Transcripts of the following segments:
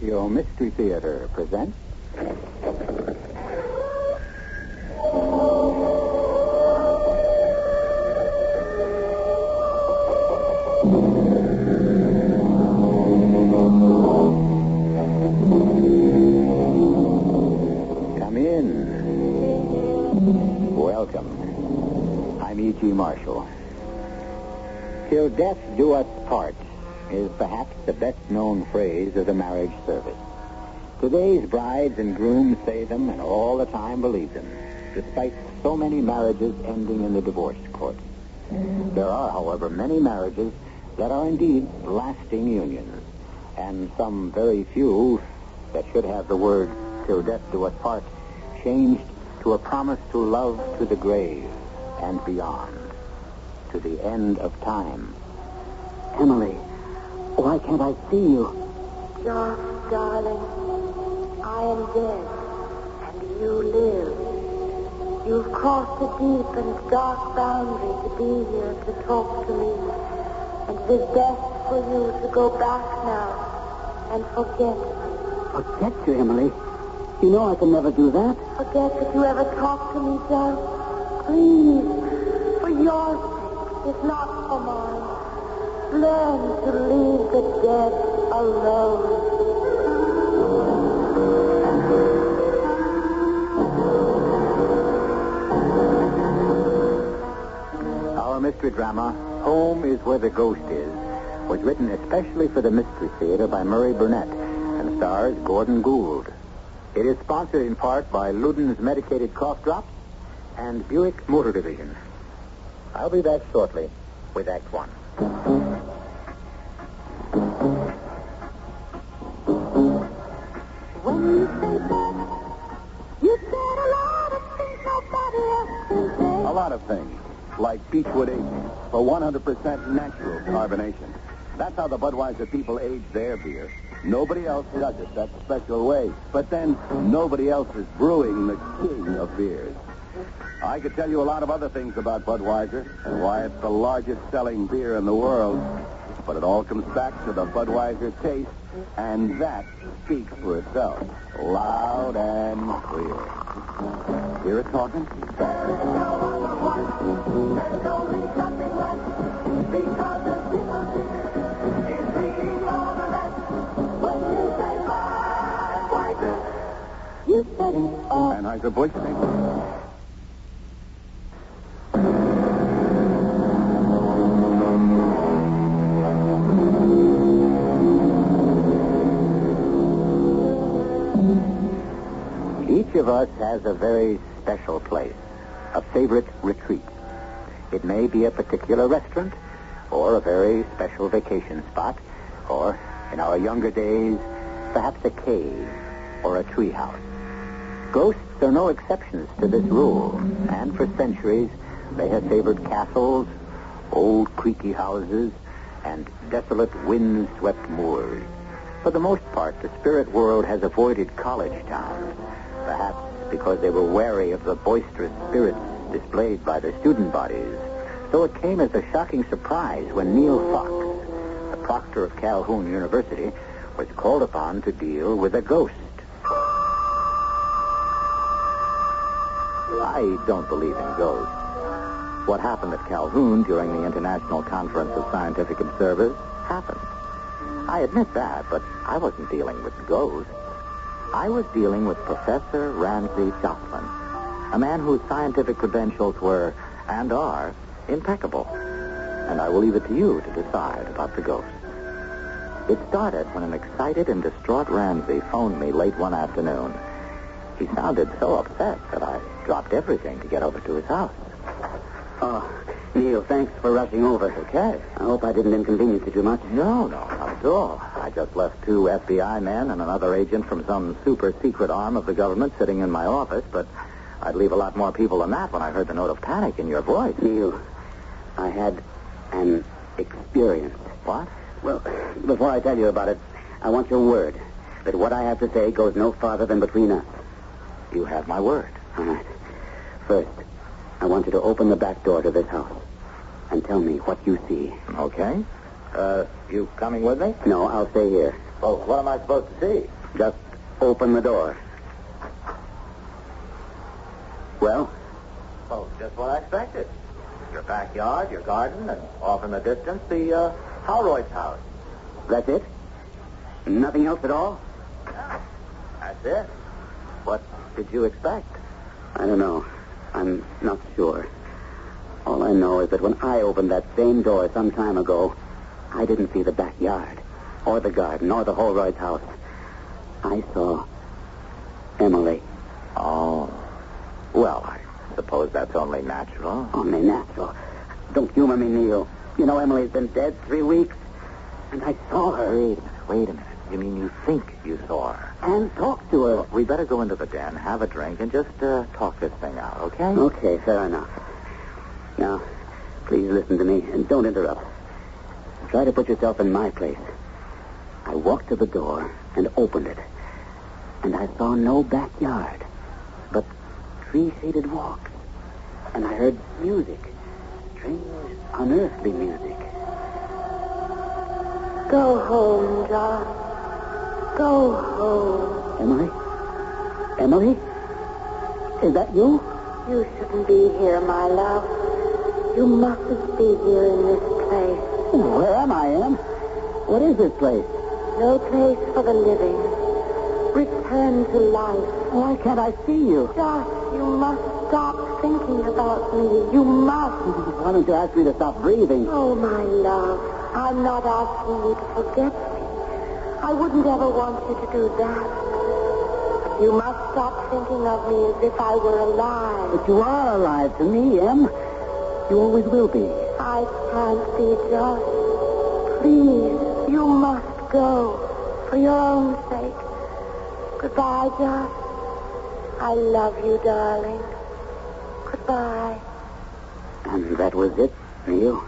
Radio Mystery Theater presents. Come in. Welcome. I'm E.G. Marshall. Till death do us part is perhaps the best known phrase of the marriage service. Today's brides and grooms say them and all the time believe them, despite so many marriages ending in the divorce court. There are, however, many marriages that are indeed lasting unions, and some very few that should have the word till death do us part changed to a promise to love to the grave and beyond, to the end of time. Emily, why can't I see you? John, darling, I am dead, and you live. You've crossed a deep and dark boundary to be here to talk to me, and it is best for you to go back now and forget. Forget you, Emily. You know I can never do that. Forget that you ever talked to me, John. Please, for your sake, if not for mine. Learn to leave the dead alone. Our mystery drama, Home is Where the Ghost Is, was written especially for the Mystery Theater by Murray Burnett and stars Gordon Gould. It is sponsored in part by Luden's Medicated Cough Drops and Buick Motor Division. I'll be back shortly with Act One. Like Beechwood aging for 100% natural carbonation. That's how the Budweiser people age their beer. Nobody else does it that special way. But then, nobody else is brewing the king of beers. I could tell you a lot of other things about Budweiser and why it's the largest selling beer in the world. But it all comes back to the Budweiser taste, and that speaks for itself, loud and clear. Hear it talking? Anheuser-Busch? Each of us has a very special place, a favorite retreat. It may be a particular restaurant, or a very special vacation spot, or, in our younger days, perhaps a cave or a treehouse. Ghosts are no exceptions to this rule, and for centuries they have favored castles, old creaky houses, and desolate wind-swept moors. For the most part, the spirit world has avoided college towns, perhaps because they were wary of the boisterous spirits displayed by the student bodies. So it came as a shocking surprise when Neil Fox, the proctor of Calhoun University, was called upon to deal with a ghost. I don't believe in ghosts. What happened at Calhoun during the International Conference of Scientific Observers happened. I admit that, but I wasn't dealing with ghosts. I was dealing with Professor Ramsey Joplin, a man whose scientific credentials were, and are, impeccable. And I will leave it to you to decide about the ghost. It started when an excited and distraught Ramsey phoned me late one afternoon. He sounded so upset that I dropped everything to get over to his house. Oh, Neil, thanks for rushing over. Okay. I hope I didn't inconvenience you too much. No, no, not at all. I just left two FBI men and another agent from some super secret arm of the government sitting in my office, but I'd leave a lot more people than that when I heard the note of panic in your voice. Neil, I had an experience. What? Well, before I tell you about it, I want your word that what I have to say goes no farther than between us. You have my word. All right. First, I want you to open the back door to this house and tell me what you see. Okay. Uh, you coming with me? No, I'll stay here. Well, what am I supposed to see? Just open the door. Well, Well, just what I expected. Your backyard, your garden, and off in the distance, the uh, Holroyd's house. that's it? Nothing else at all? That's it. What did you expect? I don't know. I'm not sure. All I know is that when I opened that same door some time ago, I didn't see the backyard, or the garden, or the Holroyd's house. I saw Emily. Oh. Well, I suppose that's only natural. Only natural. Don't humor me, Neil. You know Emily's been dead three weeks, and I saw her Wait a minute. Wait a minute. You mean you think you saw her? and talked to her. We better go into the den, have a drink, and just uh, talk this thing out, okay? Okay, fair enough. Now, please listen to me and don't interrupt. Try to put yourself in my place. I walked to the door and opened it, and I saw no backyard, tree-shaded walks, and I heard music, strange, unearthly music. Go home, John. Go home. Emily, Emily, is that you? You shouldn't be here, my love. You mustn't be here in this place. Where am I, Em? What is this place? No place for the living. Return to life. Why can't I see you? Josh, you must stop thinking about me. You must. Why don't you ask me to stop breathing? Oh, my love, I'm not asking you to forget me. I wouldn't ever want you to do that. You must stop thinking of me as if I were alive. But you are alive to me, Em. You always will be. I can't be, Josh. Please, you must go. For your own sake. Goodbye, Josh. I love you, darling. Goodbye. And that was it, for Neil.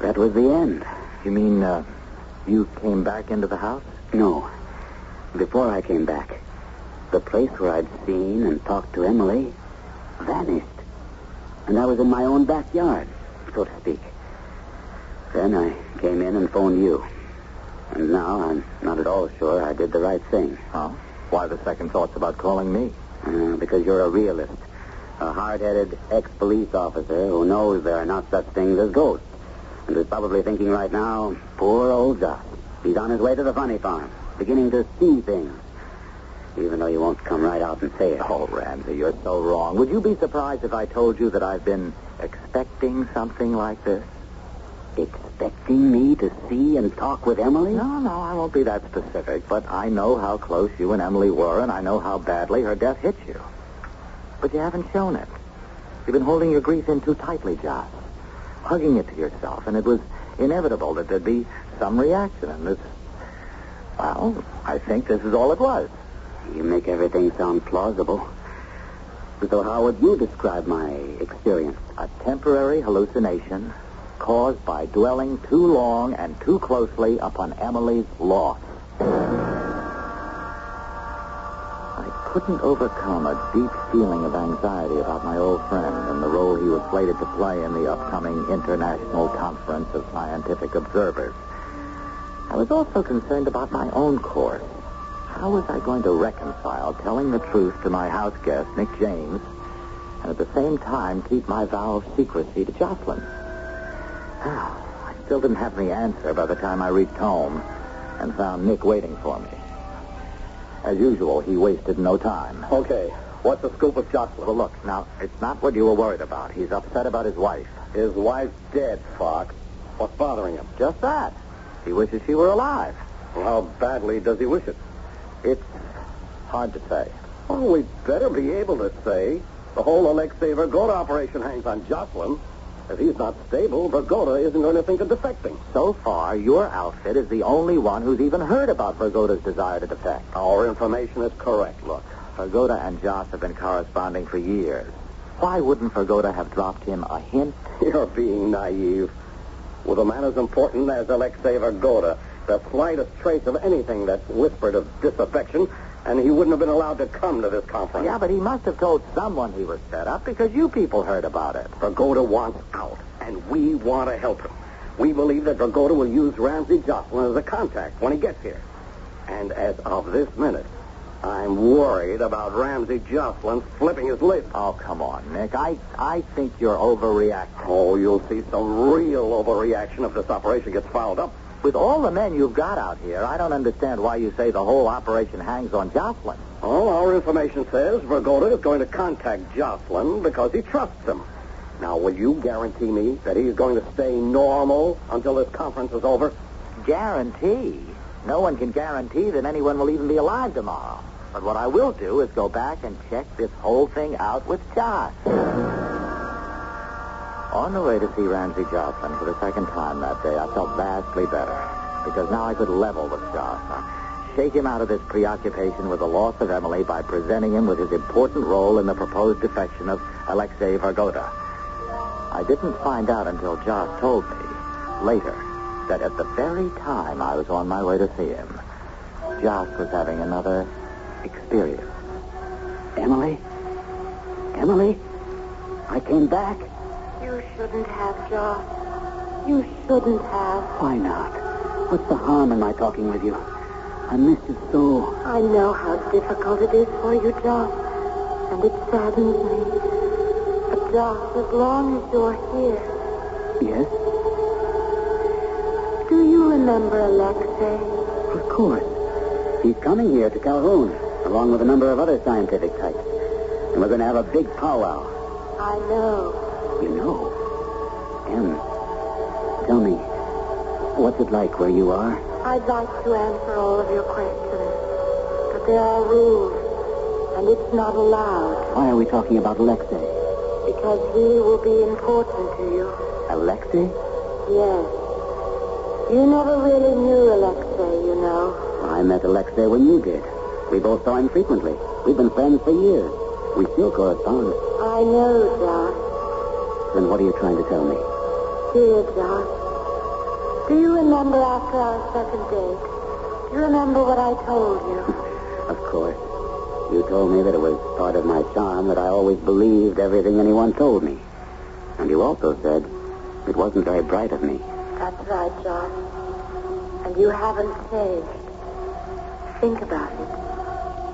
That was the end. You mean uh, you came back into the house? No. Before I came back, the place where I'd seen and talked to Emily vanished. And I was in my own backyard, so to speak. Then I came in and phoned you. And now I'm not at all sure I did the right thing. Huh? Why the second thoughts about calling me? Uh, because you're a realist. A hard-headed ex-police officer who knows there are not such things as ghosts. And who's probably thinking right now, poor old Josh. He's on his way to the funny farm, beginning to see things. Even though you won't come right out and say it. Oh, Ramsey, you're so wrong. Would you be surprised if I told you that I've been expecting something like this? Expecting me to see and talk with Emily? No, no, I won't be that specific, but I know how close you and Emily were, and I know how badly her death hit you. But you haven't shown it. You've been holding your grief in too tightly, Josh. Hugging it to yourself, and it was inevitable that there'd be some reaction, and this... Well, I think this is all it was. You make everything sound plausible. So how would you describe my experience? A temporary hallucination caused by dwelling too long and too closely upon Emily's loss. I couldn't overcome a deep feeling of anxiety about my old friend and the role he was slated to play in the upcoming International Conference of Scientific Observers. I was also concerned about my own course. How was I going to reconcile telling the truth to my house guest, Nick James, and at the same time keep my vow of secrecy to Jocelyn? I still didn't have the answer by the time I reached home and found Nick waiting for me. As usual, he wasted no time. Okay, what's the scoop with Jocelyn? Well, look, now, it's not what you were worried about. He's upset about his wife. His wife's dead, Fox. What's bothering him? Just that. He wishes she were alive. Well, how badly does he wish it? It's hard to say. Well, we'd better be able to say. The whole Alexei Vergoda operation hangs on Jocelyn. If he's not stable, Vergoda isn't going to think of defecting. So far, your outfit is the only one who's even heard about Vergoda's desire to defect. Our information is correct. Look, Vergoda and Joss have been corresponding for years. Why wouldn't Vergoda have dropped him a hint? You're being naive. With a man as important as Alexei Vergoda, the slightest trace of anything that's whispered of disaffection, and he wouldn't have been allowed to come to this conference. Yeah, but he must have told someone he was set up because you people heard about it. Vergoda wants out, and we want to help him. We believe that Vergoda will use Ramsey Jocelyn as a contact when he gets here. And as of this minute, I'm worried about Ramsey Jocelyn flipping his lid. Oh, come on, Nick. I, I think you're overreacting. Oh, you'll see some real overreaction if this operation gets fouled up. With all the men you've got out here, I don't understand why you say the whole operation hangs on Jocelyn. Oh, our information says Vergoda is going to contact Jocelyn because he trusts him. Now, will you guarantee me that he's going to stay normal until this conference is over? Guarantee? No one can guarantee that anyone will even be alive tomorrow. But what I will do is go back and check this whole thing out with Josh. On the way to see Ramsey Jocelyn for the second time that day, I felt vastly better because now I could level with Josh. Shake him out of his preoccupation with the loss of Emily by presenting him with his important role in the proposed defection of Alexei Vergoda. I didn't find out until Josh told me later that at the very time I was on my way to see him, Josh was having another experience. Emily? Emily? I came back. You shouldn't have, Josh. You shouldn't have. Why not? What's the harm in my talking with you? I miss you so. I know how difficult it is for you, Josh, and it saddens me. But, Josh, as long as you're here, Yes? do you remember Alexei? Of course. He's coming here to Calhoun, along with a number of other scientific types. And we're going to have a big powwow. I know. You know. Em, tell me, what's it like where you are? I'd like to answer all of your questions, but there are rules, and it's not allowed Why are we talking about Alexei? because he will be important to you. Alexei? Yes. You never really knew Alexei, you know. I met Alexei when you did. We both saw him frequently. We've been friends for years. We still correspond. I know, Josh. Then what are you trying to tell me? Dear Josh, do you remember after our second date? Do you remember what I told you? Of course. You told me that it was part of my charm that I always believed everything anyone told me. And you also said it wasn't very bright of me. That's right, John. And you haven't changed. Think about it.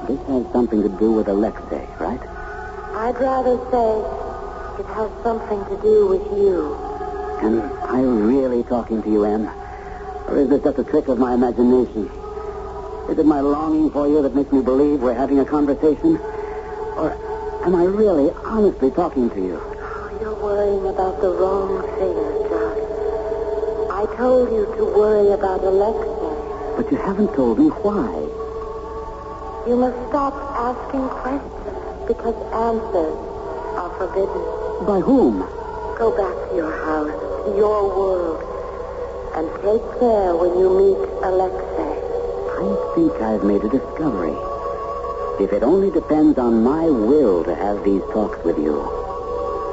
This has something to do with Alexei, right? I'd rather say it has something to do with you. Am I really talking to you, Em? Or is this just a trick of my imagination? Is it my longing for you that makes me believe we're having a conversation? Or am I really, honestly talking to you? Oh, you're worrying about the wrong thing, John. I told you to worry about Alexei. But you haven't told me why. You must stop asking questions because answers are forbidden. By whom? Go back to your house, to your world, and take care when you meet Alexei. I think I've made a discovery. If it only depends on my will to have these talks with you,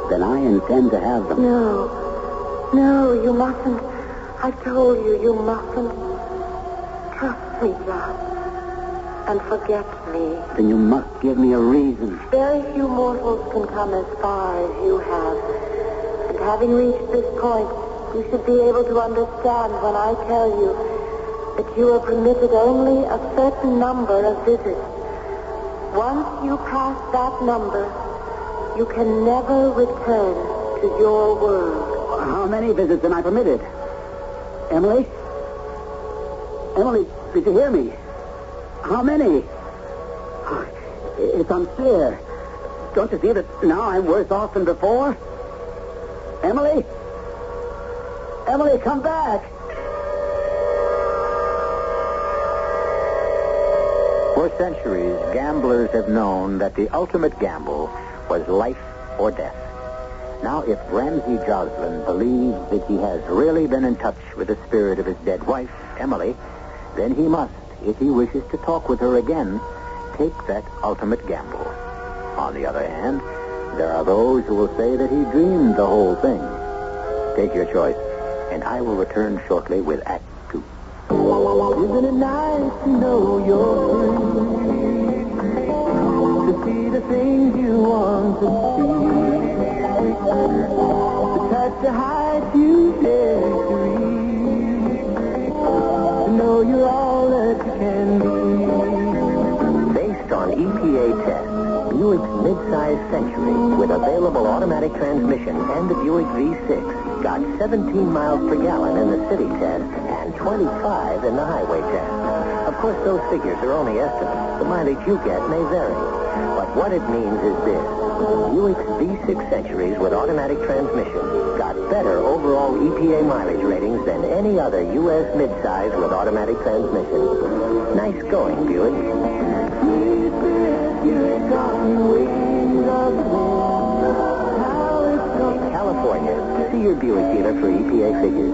then I intend to have them. No, no, you mustn't. I told you, you mustn't. Trust me, Josh, and forget Then you must give me a reason. Very few mortals can come as far as you have. And having reached this point, you should be able to understand when I tell you that you are permitted only a certain number of visits. Once you pass that number, you can never return to your world. How many visits am I permitted? Emily? Emily, did you hear me? How many? It's unfair. Don't you see that now I'm worse off than before? Emily? Emily, come back. For centuries, gamblers have known that the ultimate gamble was life or death. Now, if Ramsey Jocelyn believes that he has really been in touch with the spirit of his dead wife, Emily, then he must, if he wishes to talk with her again, take that ultimate gamble. On the other hand, there are those who will say that he dreamed the whole thing. Take your choice, and I will return shortly with Act Two. Isn't it nice to know? To see the things you want to see. To touch the heights you dare mid-size Century with available automatic transmission and the Buick V6 got 17 miles per gallon in the city test and 25 in the highway test. Of course, those figures are only estimates. The mileage you get may vary. But what it means is this. Buick's V6 Centuries with automatic transmission got better overall EPA mileage ratings than any other U.S. midsize with automatic transmission. Nice going, Buick. California, see your Buick dealer for EPA figures.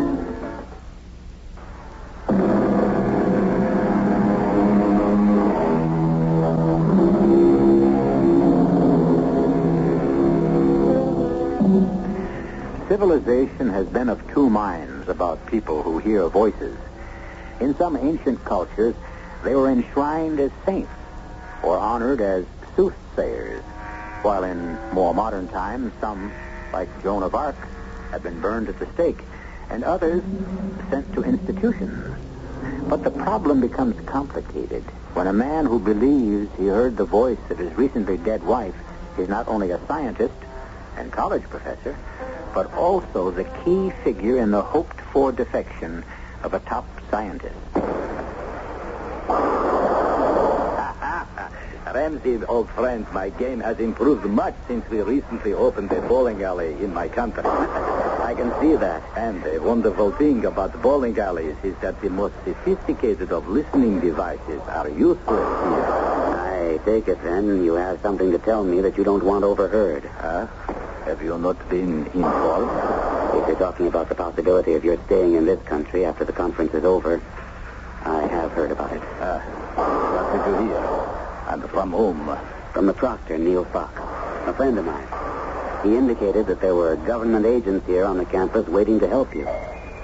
Civilization has been of two minds about people who hear voices. In some ancient cultures, they were enshrined as saints or honored as soothsayers, while in more modern times, some, like Joan of Arc, have been burned at the stake, and others sent to institutions. But the problem becomes complicated when a man who believes he heard the voice of his recently dead wife is not only a scientist and college professor, but also the key figure in the hoped-for defection of a top scientist. Ramsey, old friend, my game has improved much since we recently opened a bowling alley in my country. I can see that. And a wonderful thing about bowling alleys is that the most sophisticated of listening devices are useless here. I take it then you have something to tell me that you don't want overheard. Huh? Have you not been informed? If you're talking about the possibility of your staying in this country after the conference is over, I have heard about it. Uh, what did you hear? And from whom? From the proctor, Neil Fox, a friend of mine. He indicated that there were government agents here on the campus waiting to help you.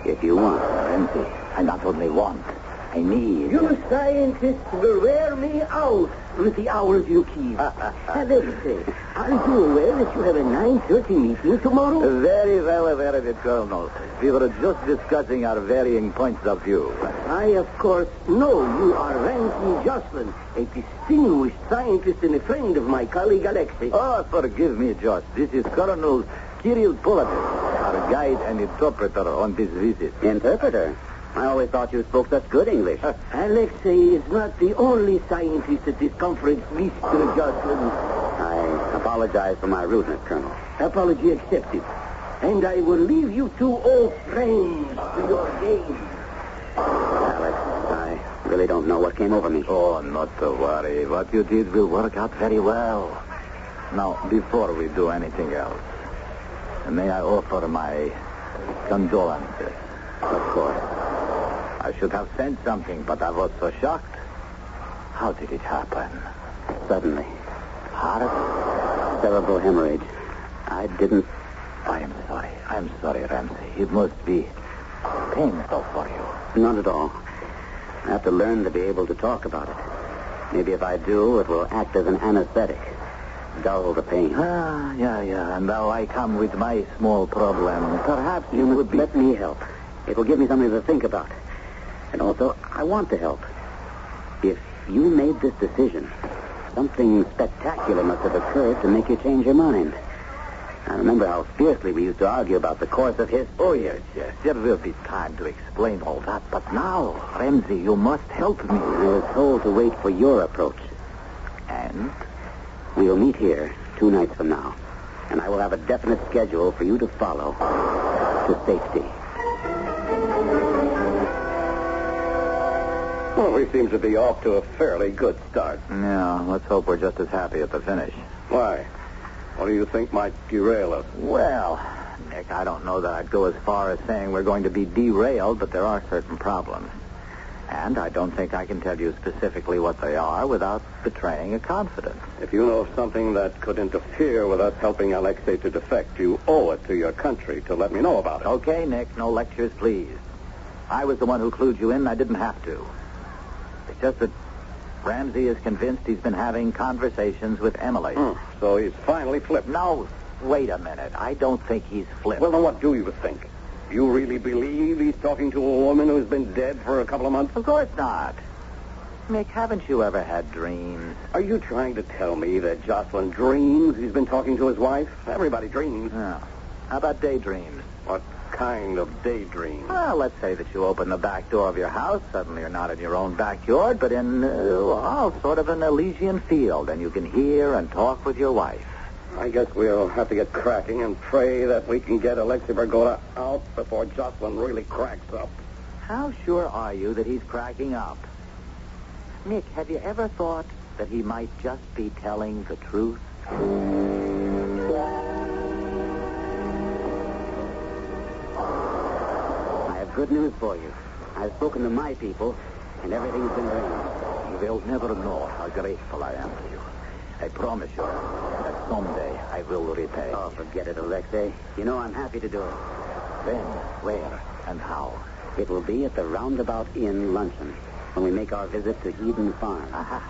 If you want. Ah, Ramsey, I not only want, I need. You scientists will wear me out with the hours you keep. Alexei, are you aware that you have a 9.30 meeting tomorrow? Very well aware of it, Colonel. We were just discussing our varying points of view. I, of course, know you are Ramsey Jocelyn, a distinguished scientist and a friend of my colleague Alexei. Oh, forgive me, Josh. This is Colonel Kirill Polatin, our guide and interpreter on this visit. Interpreter? I always thought you spoke such good English. Uh, Alexei is not the only scientist at this conference, Mr. Jocelyn. I apologize for my rudeness, Colonel. Apology accepted. And I will leave you two old friends to your game. Alex, I really don't know what came over me. Oh, not to worry. What you did will work out very well. Now, before we do anything else, may I offer my condolences? Of course. I should have sent something, but I was so shocked. How did it happen? Suddenly. Heart? Cerebral hemorrhage. I didn't. I am sorry. I'm sorry, Ramsey. It must be painful for you. Not at all. I have to learn to be able to talk about it. Maybe if I do, it will act as an anesthetic. Dull the pain. Ah, yeah, yeah. And now I come with my small problem. Perhaps you You would be... let me help. It will give me something to think about. And also, I want to help. If you made this decision, something spectacular must have occurred to make you change your mind. I remember how fiercely we used to argue about the course of his. Oh, yes, yes. There will be time to explain all that. But now, Ramsey, you must help me. I was told to wait for your approach. And? We'll meet here two nights from now, and I will have a definite schedule for you to follow to safety. Well, we seem to be off to a fairly good start. Yeah, let's hope we're just as happy at the finish. Why? What do you think might derail us? Well, Nick, I don't know that I'd go as far as saying we're going to be derailed, but there are certain problems. And I don't think I can tell you specifically what they are without betraying a confidence. If you know of something that could interfere with us helping Alexei to defect, you owe it to your country to let me know about it. Okay, Nick, no lectures, please. I was the one who clued you in. I didn't have to. It's just that Ramsey is convinced he's been having conversations with Emily. Hmm, So he's finally flipped. No, wait a minute. I don't think he's flipped. Well, then what do you think? Do you really believe he's talking to a woman who's been dead for a couple of months? of course not. Nick, haven't you ever had dreams? Are you trying to tell me that Jocelyn dreams he's been talking to his wife? Everybody dreams. Yeah. How about daydreams? What kind of daydream? Well, let's say that you open the back door of your house. Suddenly you're not in your own backyard, but in, uh, well, sort of an Elysian field, and you can hear and talk with your wife. I guess we'll have to get cracking and pray that we can get Alexei Vergoda out before Jocelyn really cracks up. How sure are you that he's cracking up? Nick, have you ever thought that he might just be telling the truth? Good news for you. I've spoken to my people, and everything's been arranged. You will never know how grateful I am to you. I promise you that someday I will repay. Oh, forget it, Alexei. You know I'm happy to do it. When, where, and how? It will be at the Roundabout Inn luncheon when we make our visit to Eden Farm. Aha.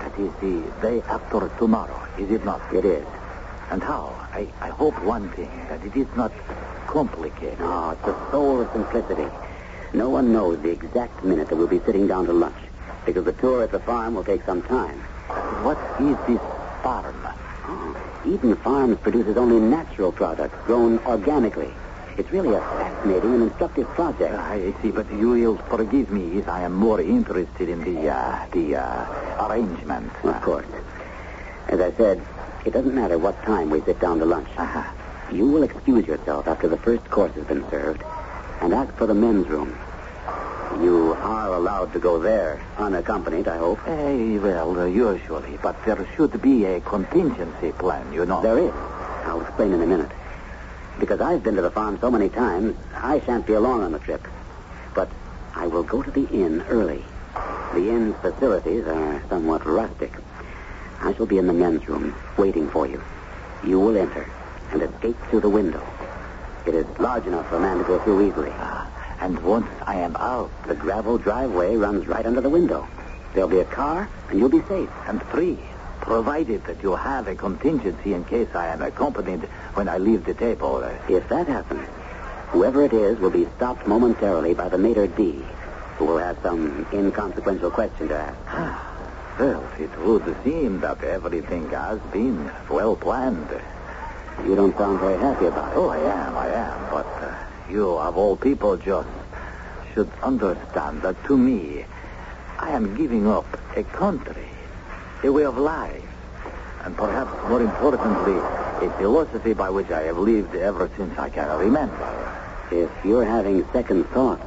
That is the day after tomorrow, is it not? It is. And how? I, I hope one thing, that it is not complicated. No, it's the soul of simplicity. No one knows the exact minute that we'll be sitting down to lunch, because the tour at the farm will take some time. What is this farm? Oh, Eden Farms produces only natural products grown organically. It's really a fascinating and instructive project. I see, but you will forgive me if I am more interested in the, uh, the, uh, arrangement. Of course. As I said, it doesn't matter what time we sit down to lunch. Uh-huh. You will excuse yourself after the first course has been served and ask for the men's room. You are allowed to go there, unaccompanied, I hope. Eh, well, uh, usually, but there should be a contingency plan, you know. There is. I'll explain in a minute. Because I've been to the farm so many times, I shan't be along on the trip. But I will go to the inn early. The inn's facilities are somewhat rustic. I shall be in the men's room, waiting for you. You will enter and escape through the window. It is large enough for a man to go through easily. Ah, and once I am out, The gravel driveway runs right under the window. There'll be a car, and you'll be safe. and free, provided that you have a contingency in case I am accompanied when I leave the table. If that happens, whoever it is will be stopped momentarily by the maitre d', who will have some inconsequential question to ask. well, it would seem that everything has been well planned. You don't sound very happy about it. Oh, I am, I am. But uh, you, of all people, just should understand that to me, I am giving up a country, a way of life, and perhaps more importantly, a philosophy by which I have lived ever since I can remember. If you're having second thoughts,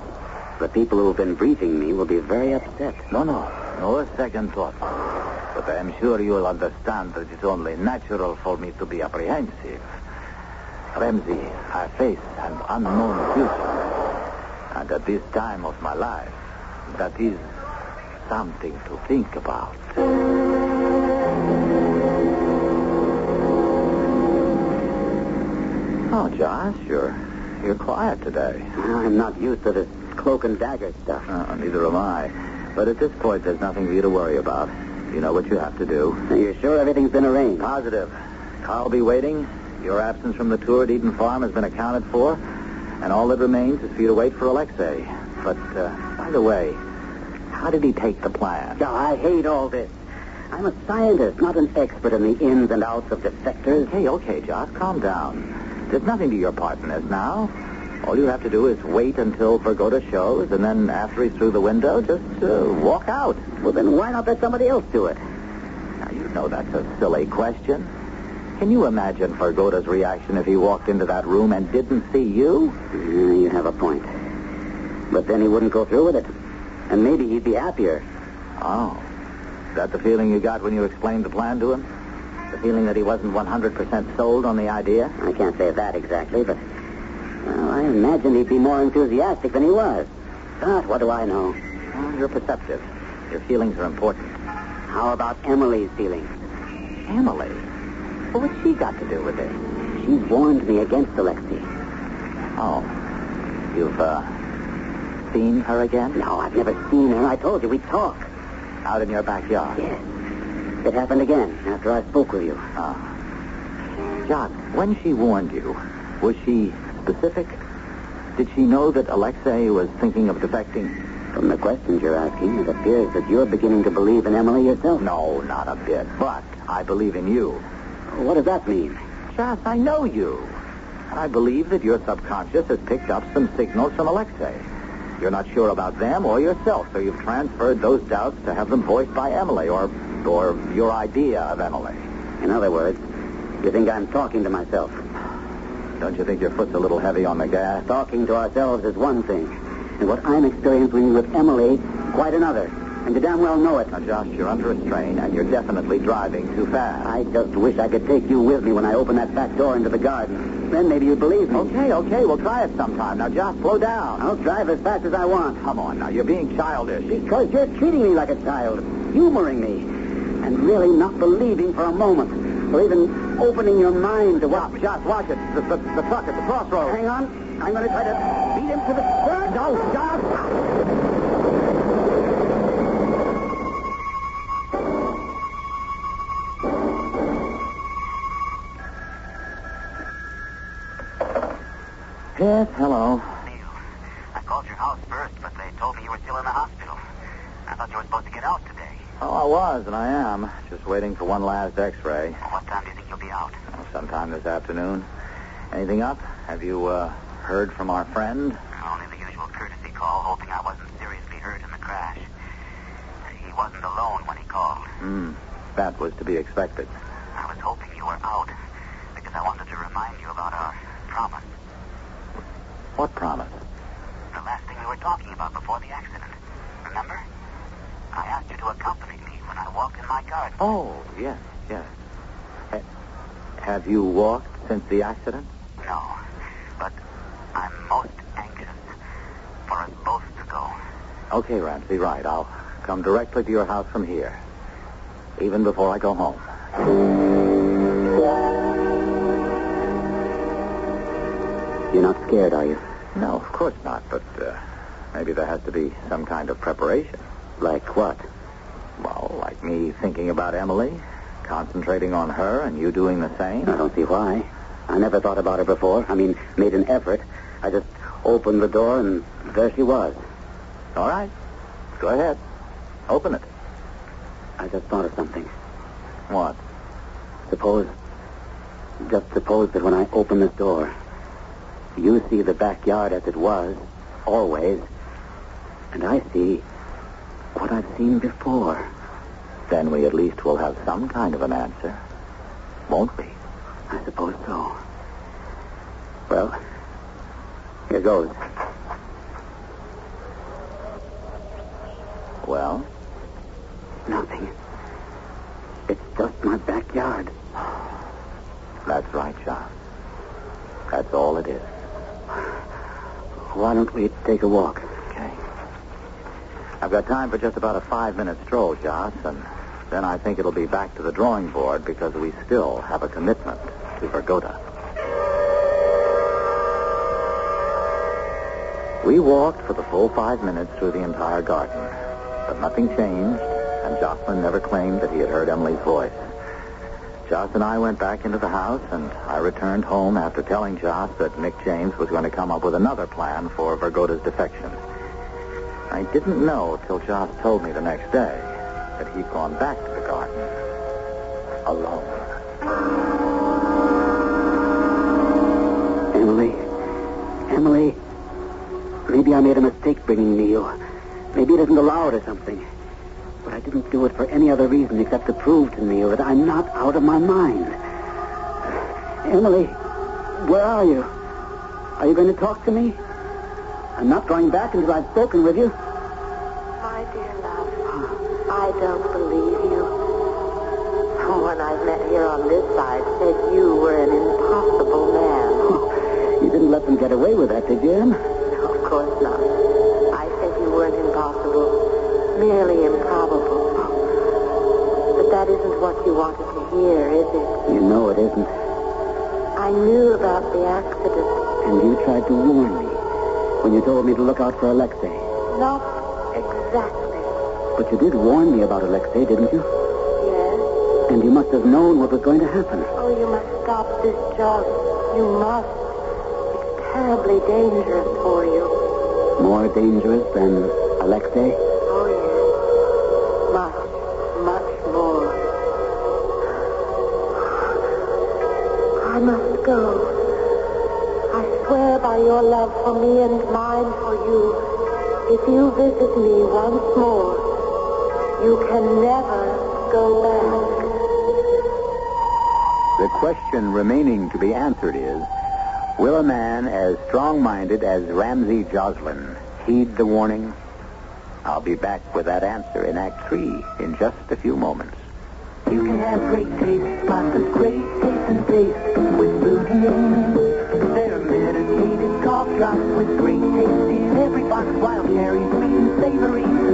the people who've been briefing me will be very upset. No, no, no second thought. But I am sure you'll understand that it's only natural for me to be apprehensive. Ramsey, I face an unknown future. And at this time of my life, that is something to think about. Oh, Josh, you're, you're quiet today. I'm not used to this cloak and dagger stuff. Uh, neither am I. But at this point, there's nothing for you to worry about. You know what you have to do. Are you sure everything's been arranged? Positive. Carl will be waiting. Your absence from the tour at Eden Farm has been accounted for. And all that remains is for you to wait for Alexei. But, uh, by the way, how did he take the plan? No, I hate all this. I'm a scientist, not an expert in the ins and outs of defectors. Okay, okay, Josh, calm down. There's nothing to your part in this now. All you have to do is wait until Vergoda shows, and then after he's through the window, just uh, walk out. Well, then why not let somebody else do it? Now, you know that's a silly question. Can you imagine Vergoda's reaction if he walked into that room and didn't see you? Mm, you have a point. But then he wouldn't go through with it. And maybe he'd be happier. Oh. Is that the feeling you got when you explained the plan to him? The feeling that he wasn't 100% sold on the idea? I can't say that exactly, but well, I imagined he'd be more enthusiastic than he was. But what do I know? Well, you're perceptive. Your feelings are important. How about Emily's feelings? Emily? Well, what's she got to do with it? She's warned me against Alexei. Oh. You've, uh, seen her again? No, I've never seen her. I told you we'd talk. Out in your backyard? Yes. It happened again after I spoke with you. Oh. John, when she warned you, was she specific? Did she know that Alexei was thinking of defecting? From the questions you're asking, it appears that you're beginning to believe in Emily yourself. No, not a bit. But I believe in you. What does that mean? Jas, I know you. And I believe that your subconscious has picked up some signals from Alexei. You're not sure about them or yourself, so you've transferred those doubts to have them voiced by Emily or, or your idea of Emily. In other words, you think I'm talking to myself. Don't you think your foot's a little heavy on the gas? Talking to ourselves is one thing, and what I'm experiencing with Emily, quite another. And you damn well know it. Now, Josh, you're under a strain, and you're definitely driving too fast. I just wish I could take you with me when I open that back door into the garden. Then maybe you'd believe me. Okay, okay, we'll try it sometime. Now, Josh, slow down. I'll drive as fast as I want. Come on, now, you're being childish. Because you're treating me like a child, humoring me, and really not believing for a moment, or even opening your mind to what... Josh, Josh, watch it. The, the, the truck at the crossroads. Hang on. I'm going to try to beat him to the... third. No, Josh! Yes, hello. Neil, I called your house first, but they told me you were still in the hospital. I thought you were supposed to get out today. Oh, I was, and I am. Just waiting for one last x-ray. What time do you think you'll be out? Oh, sometime this afternoon. Anything up? Have you, uh, heard from our friend? Only the usual courtesy call, hoping I wasn't seriously hurt in the crash. He wasn't alone when he called. Hmm. That was to be expected. I was hoping you were out because I wanted to remind you about our promise. What promise? The last thing we were talking about before the accident. Remember? I asked you to accompany me walk in my garden. Oh, yes, yes. Ha- have you walked since the accident? No, but I'm most anxious for us both to go. Okay, Ramsey, right. I'll come directly to your house from here. Even before I go home. You're not scared, are you? No, of course not, but uh, maybe there has to be some kind of preparation. Like what? Like me thinking about Emily, concentrating on her, and you doing the same. I don't see why. I never thought about her before. I mean, made an effort. I just opened the door, and there she was. All right. Go ahead. Open it. I just thought of something. What? Suppose, just suppose that when I open this door, you see the backyard as it was, always, and I see what I've seen before. Then we at least will have some kind of an answer. Won't we? I suppose so. Well, here goes. Well, Nothing. It's just my backyard. that's right, John. That's all it is. Why don't we take a walk? Okay. I've got time for just about a five-minute stroll, Joss, and then I think it'll be back to the drawing board because we still have a commitment to Vergoda. We walked for the full five minutes through the entire garden, but nothing changed, and Jocelyn never claimed that he had heard Emily's voice. Joss and I went back into the house, and I returned home after telling Joss that Nick James was going to come up with another plan for Vergoda's defection. I didn't know till Joss told me the next day that he'd gone back to the garden alone. Emily. Emily. Maybe I made a mistake bringing Neil. Maybe it isn't allowed or something. But I didn't do it for any other reason except to prove to Neil that I'm not out of my mind. Emily, where are you? Are you going to talk to me? I'm not going back until I've spoken with you. Said you were an impossible man. You didn't let them get away with that, did you, Em? No, of course not. I said you weren't impossible, merely improbable. But that isn't what you wanted to hear, is it? You know it isn't. I knew about the accident. And you tried to warn me when you told me to look out for Alexei. Not exactly. But you did warn me about Alexei, didn't you? And you must have known what was going to happen. Oh, you must stop this, job. You must. It's terribly dangerous for you. More dangerous than Alexei? Oh, yes. Much, much more. I must go. I swear by your love for me and mine for you, if you visit me once more, you can never go back. The question remaining to be answered is, will a man as strong-minded as Ramsey Jocelyn heed the warning? I'll be back with that answer in Act Three in just a few moments. You can have great taste, lots of great taste and taste with Luden's. They're medicated cough drops with great taste in every box. Wild cherry, sweet and savory,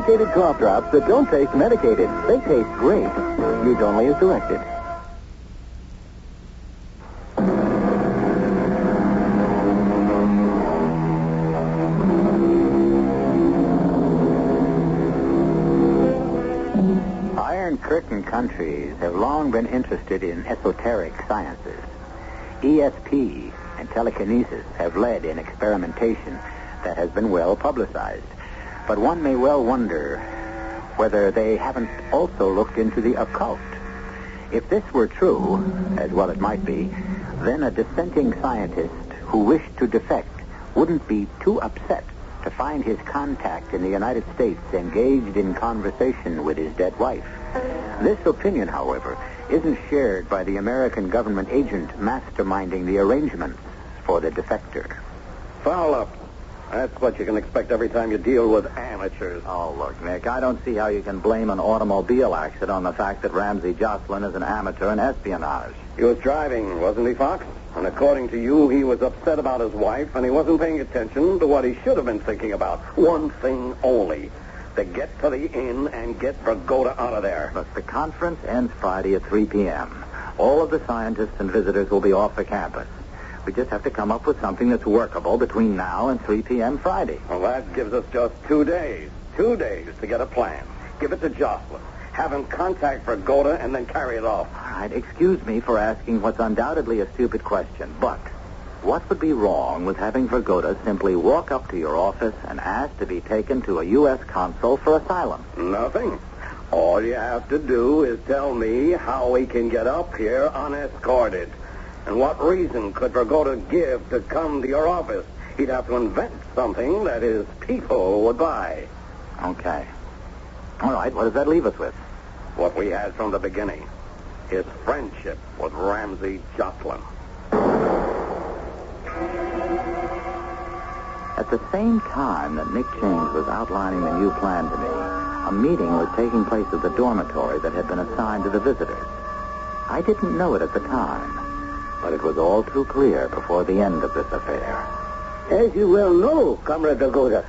medicated cough drops that don't taste medicated. They taste great. Use only as directed. Iron Curtain countries have long been interested in esoteric sciences. ESP and telekinesis have led in experimentation that has been well publicized. But one may well wonder whether they haven't also looked into the occult. If this were true, as well it might be, then a dissenting scientist who wished to defect wouldn't be too upset to find his contact in the United States engaged in conversation with his dead wife. This opinion, however, isn't shared by the American government agent masterminding the arrangements for the defector. Foul up. That's what you can expect every time you deal with amateurs. Oh, look, Nick, I don't see how you can blame an automobile accident on the fact that Ramsey Jocelyn is an amateur in espionage. He was driving, wasn't he, Fox? And according to you, he was upset about his wife, and he wasn't paying attention to what he should have been thinking about. One thing only. To get to the inn and get Vergoda out of there. Look, the conference ends Friday at 3 p.m. All of the scientists and visitors will be off the campus. We just have to come up with something that's workable between now and 3 p.m. Friday. Well, that gives us just two days. Two days to get a plan. Give it to Jocelyn. Have him contact Vergoda and then carry it off. All right, excuse me for asking what's undoubtedly a stupid question, but what would be wrong with having Vergoda simply walk up to your office and ask to be taken to a U.S. consul for asylum? Nothing. All you have to do is tell me how he can get up here unescorted. And what reason could Vergoda give to come to your office? He'd have to invent something that his people would buy. Okay. All right, what does that leave us with? What we had from the beginning. His friendship with Ramsey Jocelyn. At the same time that Nick James was outlining the new plan to me, a meeting was taking place at the dormitory that had been assigned to the visitors. I didn't know it at the time, but it was all too clear before the end of this affair. As you well know, Comrade Vergoda,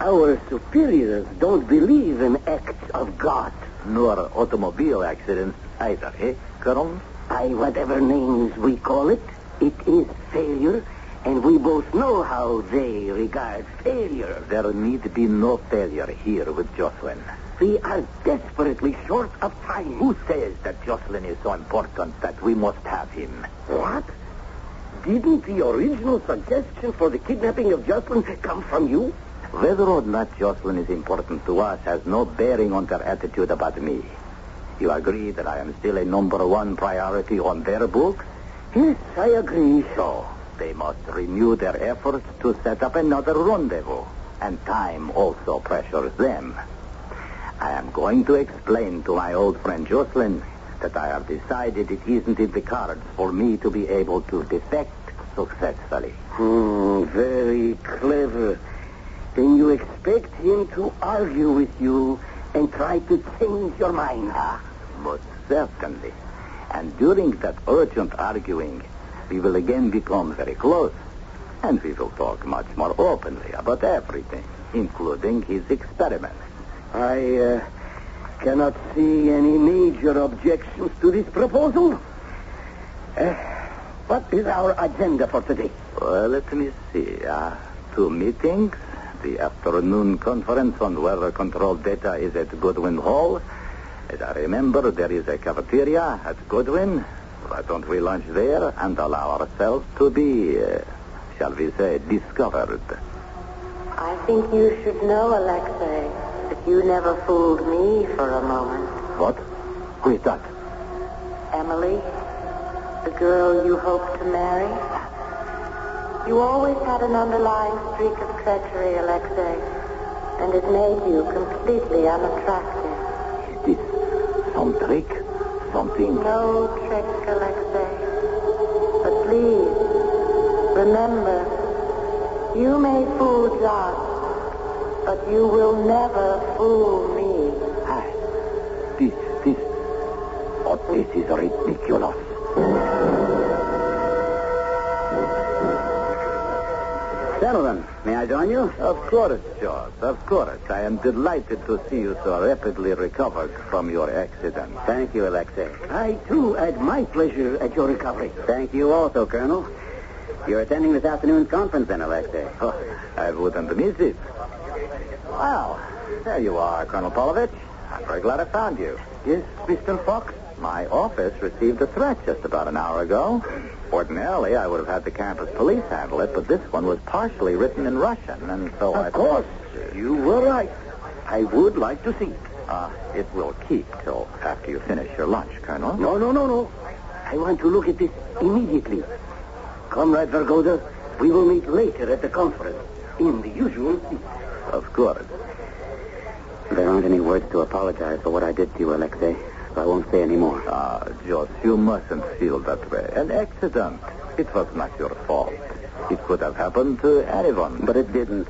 our superiors don't believe in acts of God. Nor automobile accidents either, eh, Colonel? By whatever names we call it, it is failure, and we both know how they regard failure. There need be no failure here with Jocelyn. We are desperately short of time. Who says that Jocelyn is so important that we must have him? What? Didn't the original suggestion for the kidnapping of Jocelyn come from you? Whether or not Jocelyn is important to us has no bearing on their attitude about me. You agree that I am still a number one priority on their books? Yes, I agree so. They must renew their efforts to set up another rendezvous. And time also pressures them. I am going to explain to my old friend Jocelyn that I have decided it isn't in the cards for me to be able to defect successfully. Hmm, very clever. Then you expect him to argue with you and try to change your mind, huh? Most certainly. And during that urgent arguing, we will again become very close. And we will talk much more openly about everything, including his experiments. I uh, cannot see any major objections to this proposal. Uh, what is our agenda for today? Well, let me see. Uh, two meetings, the afternoon conference on weather control data is at Goodwin Hall. As I remember, there is a cafeteria at Goodwin. Why don't we lunch there and allow ourselves to be, uh, shall we say, discovered? I think you should know, Alexei, that you never fooled me for a moment. What? Who is that? Emily, the girl you hoped to marry. You always had an underlying streak of treachery, Alexei, and it made you completely unattractive. Is this some trick? Something? No trick, Alexei. But please, remember, you may fool Josh, but you will never fool me. Ah, this, this, oh, this is ridiculous. Gentlemen, may I join you? Of course, George, of course. I am delighted to see you so rapidly recovered from your accident. Thank you, Alexei. I, too, had my pleasure at your recovery. Thank you also, Colonel. You're attending this afternoon's conference then, Alexei. Oh, I wouldn't miss it. Well, there you are, Colonel Polovich. I'm very glad I found you. Yes, Mr. Fox? My office received a threat just about an hour ago. Ordinarily, I would have had the campus police handle it, but this one was partially written in Russian, and so I thought. Of course. You were right. I would like to see it. Uh, it will keep till after you finish your lunch, Colonel. No, no, no, no. I want to look at this immediately. Comrade Vergoda, we will meet later at the conference in the usual seat. Of course. There aren't any words to apologize for what I did to you, Alexei, so I won't say any more. Ah, Joss, you mustn't feel that way. An accident. It was not your fault. It could have happened to anyone. But it didn't.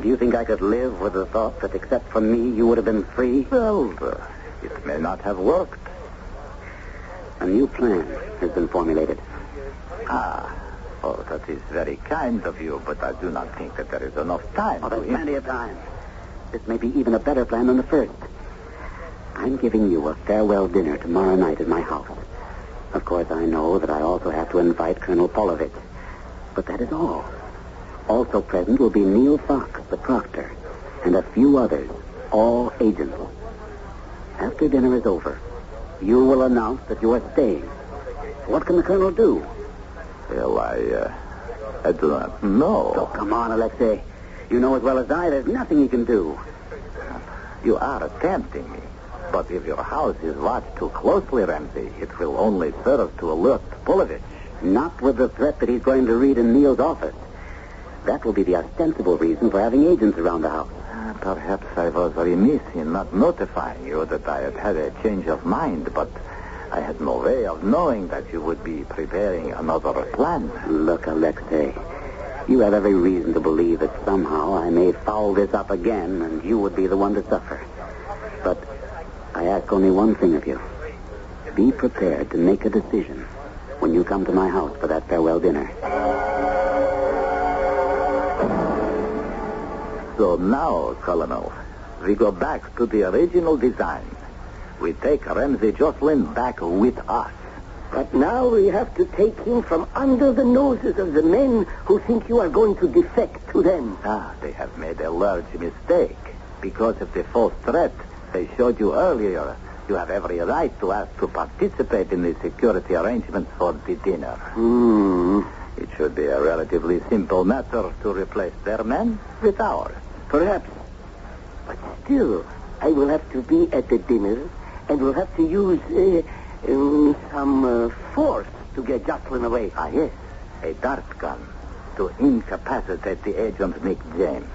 Do you think I could live with the thought that except for me, you would have been free? Well, uh, it may not have worked. A new plan has been formulated. Ah, oh, that is very kind of you, but I do not think that there is enough time. Oh, there's plenty of time. This may be even a better plan than the first. I'm giving you a farewell dinner tomorrow night at my house. Of course, I know that I also have to invite Colonel Polovich. But that is all. Also present will be Neil Fox, the proctor, and a few others, all agents. After dinner is over, you will announce that you are staying. What can the colonel do? Well, I, uh, I do not know. Oh, come on, Alexei. You know as well as I, there's nothing he can do. You are tempting me. But if your house is watched too closely, Ramsey, it will only serve to alert Polovich. Not with the threat that he's going to read in Neil's office. That will be the ostensible reason for having agents around the house. Uh, Perhaps I was remiss in not notifying you that I had had a change of mind, but I had no way of knowing that you would be preparing another plan. Look, Alexei, you have every reason to believe that somehow I may foul this up again and you would be the one to suffer. But I ask only one thing of you. Be prepared to make a decision when you come to my house for that farewell dinner. So now, Colonel, we go back to the original design. We take Ramsey Jocelyn back with us. But now we have to take him from under the noses of the men who think you are going to defect to them. Ah, they have made a large mistake. Because of the false threat they showed you earlier, you have every right to ask to participate in the security arrangements for the dinner. Hmm. It should be a relatively simple matter to replace their men with ours. Perhaps. But still, I will have to be at the dinner and we'll have to use uh, um, some uh, force to get Jocelyn away. Ah, yes, a dart gun to incapacitate the agent Nick James.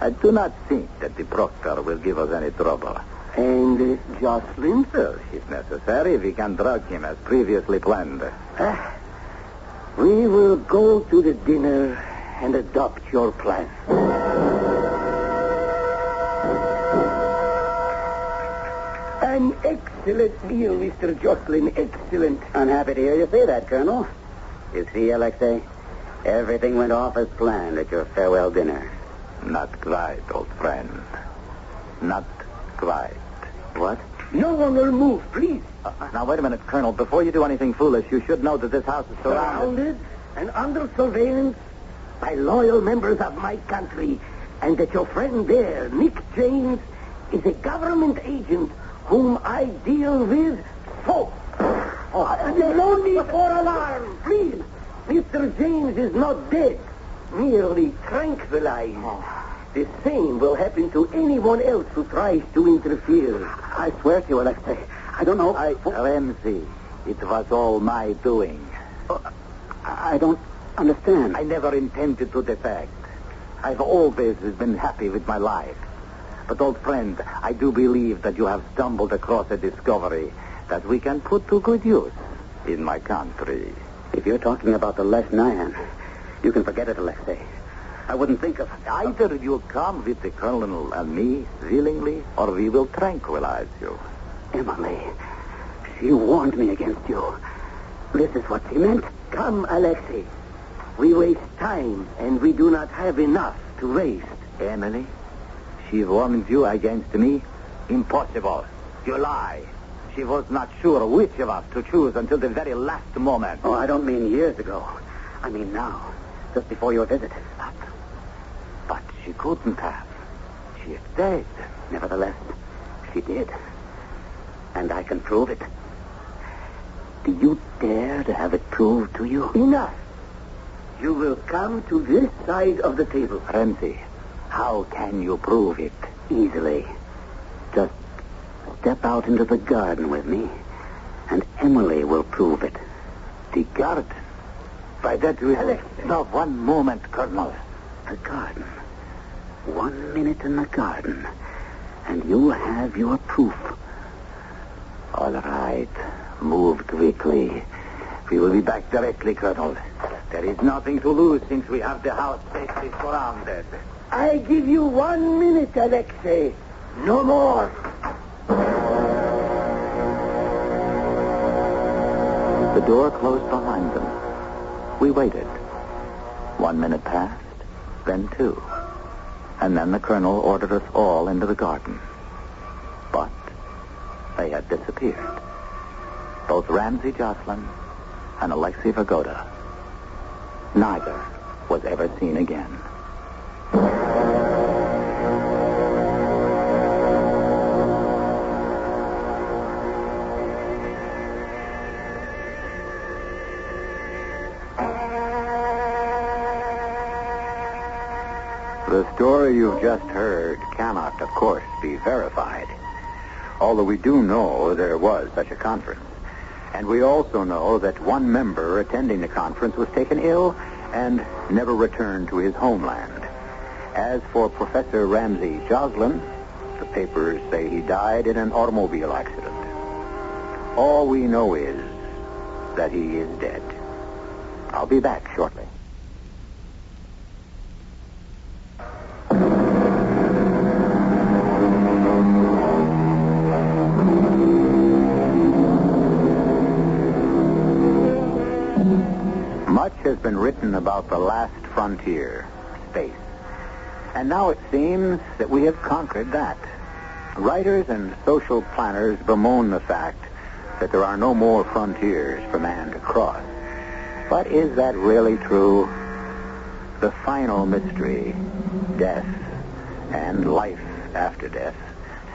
I do not think that the proctor will give us any trouble. And uh, Jocelyn? Well, if necessary, we can drug him as previously planned. Ah, we will go to the dinner and adopt your plan. An excellent meal, Mr. Jocelyn. Excellent. I'm happy to hear you say that, Colonel. You see, Alexei, everything went off as planned at your farewell dinner. Not quite, old friend. Not quite. What? No one will move, please. Uh, now, wait a minute, Colonel. Before you do anything foolish, you should know that this house is surrounded. Surrounded and under surveillance by loyal members of my country and that your friend there, Nick James, is a government agent whom I deal with so. Oh, no need for alarm, please. Mr. James is not dead, merely tranquilized. Oh. The same will happen to anyone else who tries to interfere. I swear to you, Alexei. I don't know. I, Ramsey, it was all my doing. Oh, I don't understand. I never intended to defect. I've always been happy with my life. But, old friend, I do believe that you have stumbled across a discovery that we can put to good use in my country. If you're talking about the Les Nyan, you can forget it, Alexei. I wouldn't think of Either you come with the colonel and me willingly, or we will tranquilize you. Emily. She warned me against you. This is what she meant. Come, Alexei. We waste time, and we do not have enough to waste. Emily, she warned you against me? Impossible. You lie. She was not sure which of us to choose until the very last moment. Oh, I don't mean years ago. I mean now, just before your visit. But, but she couldn't have. She is dead. Nevertheless, she did. And I can prove it. Do you dare to have it proved to you? Enough. You will come to this side of the table. Ramsey, how can you prove it? Easily. Just step out into the garden with me, and Emily will prove it. The garden. By that we will... Now, one moment, Colonel. The garden. One minute in the garden, and you'll have your proof. All right. Move quickly. We will be back directly, Colonel. There is nothing to lose since we have the house safely surrounded. I give you one minute, Alexei. No more. The door closed behind them. We waited. One minute passed, then two. And then the colonel ordered us all into the garden. But they had disappeared. Both Ramsey Jocelyn and Alexei Vergoda. Neither was ever seen again. Just heard cannot, of course, be verified. Although we do know there was such a conference. And we also know that one member attending the conference was taken ill and never returned to his homeland. As for Professor Ramsey Jocelyn, the papers say he died in an automobile accident. All we know is that he is dead. I'll be back shortly. Written about the last frontier, space. And now it seems that we have conquered that. Writers and social planners bemoan the fact that there are no more frontiers for man to cross. But is that really true? The final mystery, death and life after death,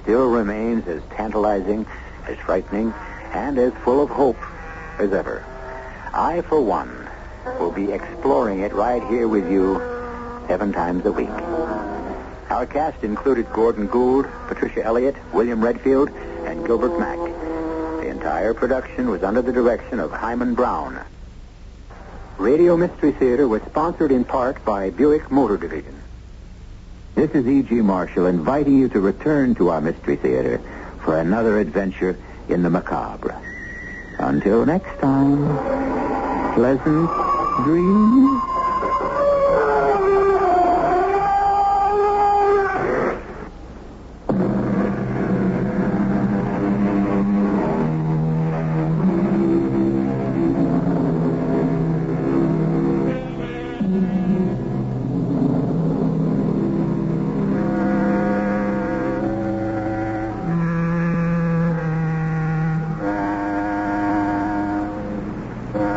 still remains as tantalizing, as frightening, and as full of hope as ever. I, for one, will be exploring it right here with you seven times a week. Our cast included Gordon Gould, Patricia Elliott, William Redfield, and Gilbert Mack. The entire production was under the direction of Himan Brown. Radio Mystery Theater was sponsored in part by Buick Motor Division. This is E.G. Marshall inviting you to return to our Mystery Theater for another adventure in the macabre. Until next time, pleasant dreams.